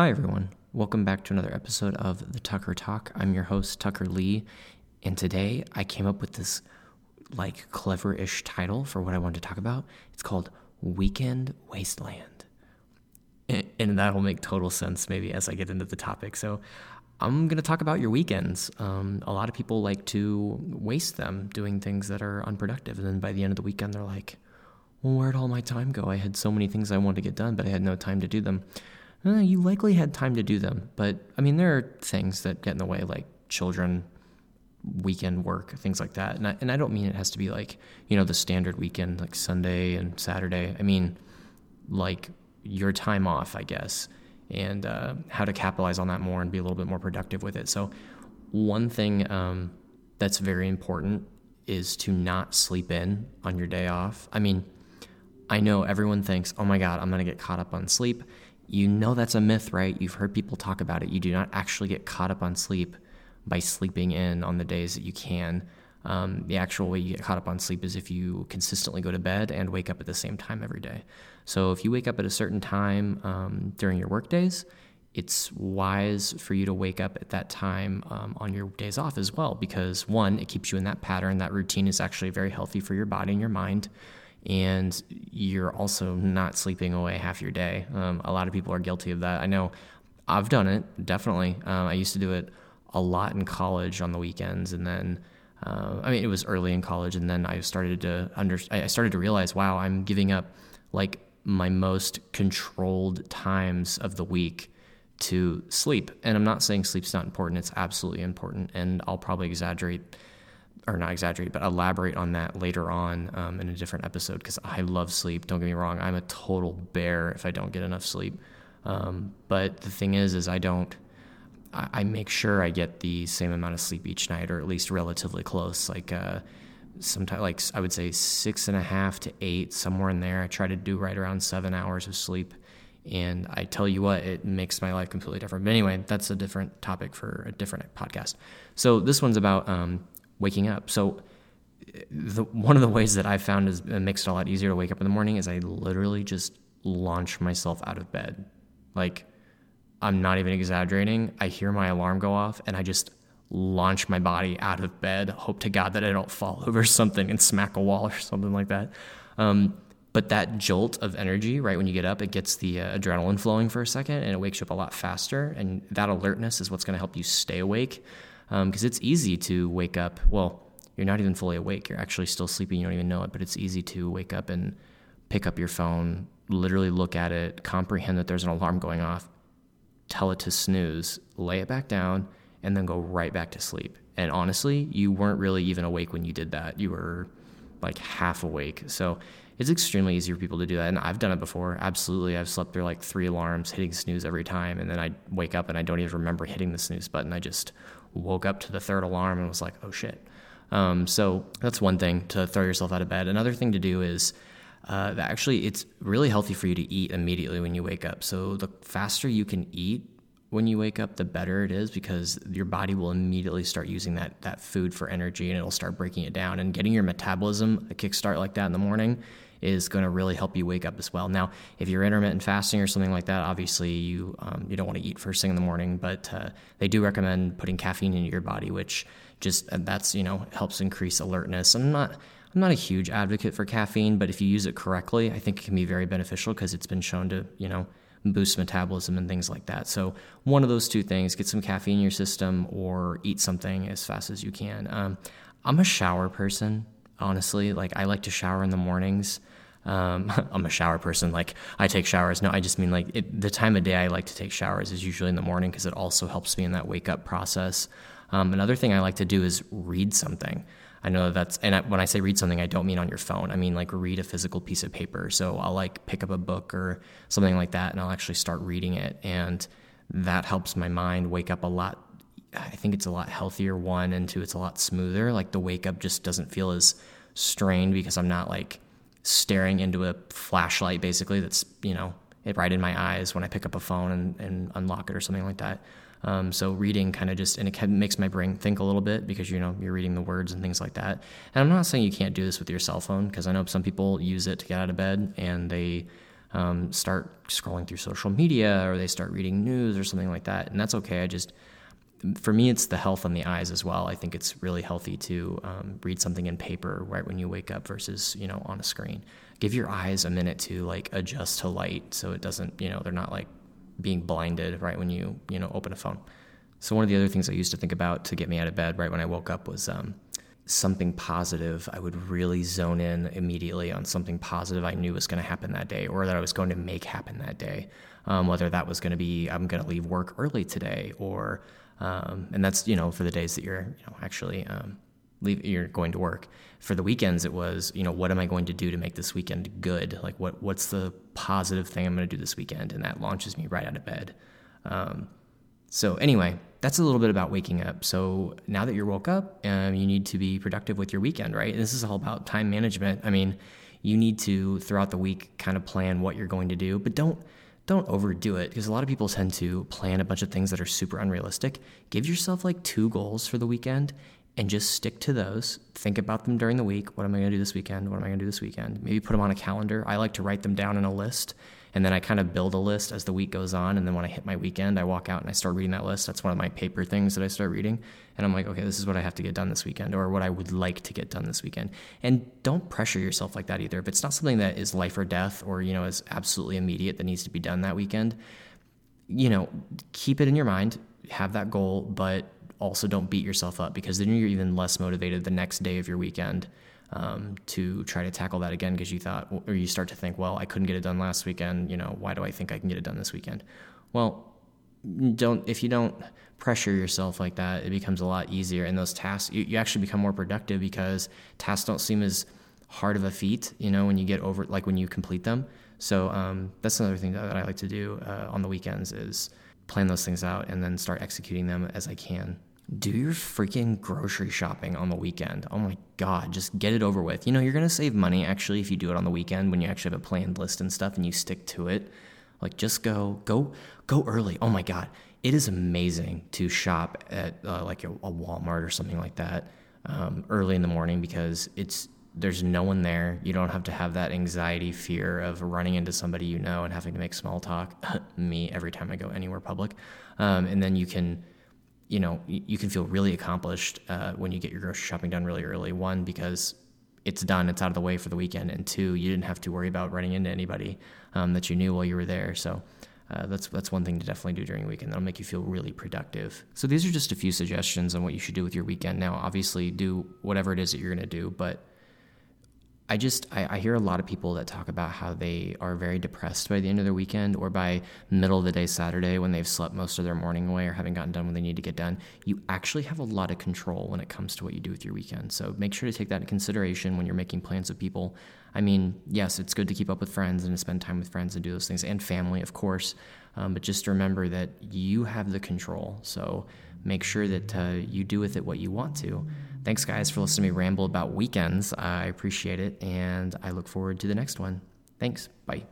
Hi, everyone. Welcome back to another episode of The Tucker Talk. I'm your host, Tucker Lee, and today I came up with this like clever ish title for what I wanted to talk about. It's called Weekend Wasteland. And that'll make total sense maybe as I get into the topic. So, I'm going to talk about your weekends. Um, a lot of people like to waste them doing things that are unproductive. And then by the end of the weekend, they're like, well, where'd all my time go? I had so many things I wanted to get done, but I had no time to do them you likely had time to do them. But I mean, there are things that get in the way, like children, weekend work, things like that. And I, and I don't mean it has to be like, you know, the standard weekend, like Sunday and Saturday. I mean, like your time off, I guess, and uh, how to capitalize on that more and be a little bit more productive with it. So, one thing um, that's very important is to not sleep in on your day off. I mean, I know everyone thinks, oh my God, I'm going to get caught up on sleep. You know that's a myth, right? You've heard people talk about it. You do not actually get caught up on sleep by sleeping in on the days that you can. Um, the actual way you get caught up on sleep is if you consistently go to bed and wake up at the same time every day. So if you wake up at a certain time um, during your work days, it's wise for you to wake up at that time um, on your days off as well because one, it keeps you in that pattern. That routine is actually very healthy for your body and your mind and you're also not sleeping away half your day. Um, a lot of people are guilty of that. I know I've done it, definitely. Um, I used to do it a lot in college on the weekends, and then uh, I mean, it was early in college, and then I started to under I started to realize, wow, I'm giving up like my most controlled times of the week to sleep. And I'm not saying sleep's not important; it's absolutely important, and I'll probably exaggerate or not exaggerate, but elaborate on that later on um, in a different episode because I love sleep. Don't get me wrong, I'm a total bear if I don't get enough sleep. Um, but the thing is, is I don't. I, I, make sure I get the same amount of sleep each night, or at least relatively close. Like uh, sometimes, like I would say six and a half to eight, somewhere in there. I try to do right around seven hours of sleep. And I tell you what, it makes my life completely different. But anyway, that's a different topic for a different podcast. So this one's about um, waking up. So the, one of the ways that I found is it makes it a lot easier to wake up in the morning is I literally just launch myself out of bed. Like I'm not even exaggerating. I hear my alarm go off and I just launch my body out of bed, hope to God that I don't fall over something and smack a wall or something like that. Um, but that jolt of energy, right when you get up, it gets the uh, adrenaline flowing for a second and it wakes you up a lot faster. And that alertness is what's going to help you stay awake because um, it's easy to wake up. Well, you're not even fully awake. You're actually still sleeping. You don't even know it, but it's easy to wake up and pick up your phone, literally look at it, comprehend that there's an alarm going off, tell it to snooze, lay it back down, and then go right back to sleep. And honestly, you weren't really even awake when you did that. You were like half awake. So it's extremely easy for people to do that. And I've done it before. Absolutely. I've slept through like three alarms, hitting snooze every time. And then I wake up and I don't even remember hitting the snooze button. I just woke up to the third alarm and was like, oh shit. Um, so that's one thing to throw yourself out of bed. Another thing to do is uh, actually it's really healthy for you to eat immediately when you wake up. So the faster you can eat when you wake up, the better it is because your body will immediately start using that that food for energy and it'll start breaking it down and getting your metabolism a kickstart like that in the morning is going to really help you wake up as well. Now, if you're intermittent fasting or something like that, obviously you um, you don't want to eat first thing in the morning, but uh, they do recommend putting caffeine into your body, which just uh, that's you know helps increase alertness. I'm not I'm not a huge advocate for caffeine, but if you use it correctly, I think it can be very beneficial because it's been shown to you know boost metabolism and things like that. So one of those two things: get some caffeine in your system or eat something as fast as you can. Um, I'm a shower person honestly. Like I like to shower in the mornings. Um, I'm a shower person. Like I take showers. No, I just mean like it, the time of day I like to take showers is usually in the morning because it also helps me in that wake up process. Um, another thing I like to do is read something. I know that's, and I, when I say read something, I don't mean on your phone. I mean like read a physical piece of paper. So I'll like pick up a book or something like that and I'll actually start reading it. And that helps my mind wake up a lot. I think it's a lot healthier, one, and two, it's a lot smoother. Like the wake up just doesn't feel as strained because I'm not like staring into a flashlight basically that's you know it right in my eyes when I pick up a phone and, and unlock it or something like that. Um, so reading kind of just and it makes my brain think a little bit because you know you're reading the words and things like that. And I'm not saying you can't do this with your cell phone because I know some people use it to get out of bed and they um, start scrolling through social media or they start reading news or something like that. And that's okay. I just, for me, it's the health on the eyes as well. I think it's really healthy to um, read something in paper right when you wake up versus, you know, on a screen. Give your eyes a minute to like adjust to light so it doesn't, you know, they're not like being blinded right when you, you know, open a phone. So one of the other things I used to think about to get me out of bed right when I woke up was um, something positive. I would really zone in immediately on something positive I knew was going to happen that day or that I was going to make happen that day. Um, whether that was going to be I'm going to leave work early today or um, and that's you know for the days that you're you know actually um, leave you're going to work. For the weekends, it was you know what am I going to do to make this weekend good? Like what what's the positive thing I'm going to do this weekend? And that launches me right out of bed. Um, so anyway, that's a little bit about waking up. So now that you're woke up, um, you need to be productive with your weekend, right? This is all about time management. I mean, you need to throughout the week kind of plan what you're going to do, but don't don't overdo it because a lot of people tend to plan a bunch of things that are super unrealistic. Give yourself like two goals for the weekend and just stick to those. Think about them during the week. What am I going to do this weekend? What am I going to do this weekend? Maybe put them on a calendar. I like to write them down in a list and then I kind of build a list as the week goes on. And then when I hit my weekend, I walk out and I start reading that list. That's one of my paper things that I start reading. And I'm like, okay, this is what I have to get done this weekend or what I would like to get done this weekend. And don't pressure yourself like that either. If it's not something that is life or death or, you know, is absolutely immediate that needs to be done that weekend, you know, keep it in your mind, have that goal, but also don't beat yourself up because then you're even less motivated the next day of your weekend um, to try to tackle that again because you thought, or you start to think, well, I couldn't get it done last weekend. You know, why do I think I can get it done this weekend? Well, don't if you don't pressure yourself like that, it becomes a lot easier. And those tasks, you, you actually become more productive because tasks don't seem as hard of a feat, you know, when you get over, like when you complete them. So um, that's another thing that, I like to do uh, on the weekends is plan those things out and then start executing them as I can do your freaking grocery shopping on the weekend. Oh my God, just get it over with. You know, you're going to save money actually if you do it on the weekend when you actually have a planned list and stuff and you stick to it. Like just go, go, go early. Oh my God. It is amazing to shop at uh, like a, a, Walmart or something like that um, early in the morning because it's there's no one there. You don't have to have that anxiety, fear of running into somebody you know and having to make small talk. Me every time I go anywhere public, um, and then you can you know, you can feel really accomplished uh, when you get your grocery shopping done really early. One, because it's done, it's out of the way for the weekend, and two, you didn't have to worry about running into anybody um, that you knew while you were there. So uh, that's that's one thing to definitely do during the weekend. That'll make you feel really productive. So these are just a few suggestions on what you should do with your weekend. Now, obviously, do whatever it is that you're going to do, but I just I, I, hear a lot of people that talk about how they are very depressed by the end of their weekend or by middle of the day Saturday when they've slept most of their morning away or haven't gotten done what they need to get done. You actually have a lot of control when it comes to what you do with your weekend. So make sure to take that into consideration when you're making plans with people. I mean, yes, it's good to keep up with friends and to spend time with friends and do those things and family, of course. Um, but just remember that you have the control. So make sure that uh, you do with it what you want to. Thanks, guys, for listening to me ramble about weekends. I appreciate it, and I look forward to the next one. Thanks. Bye.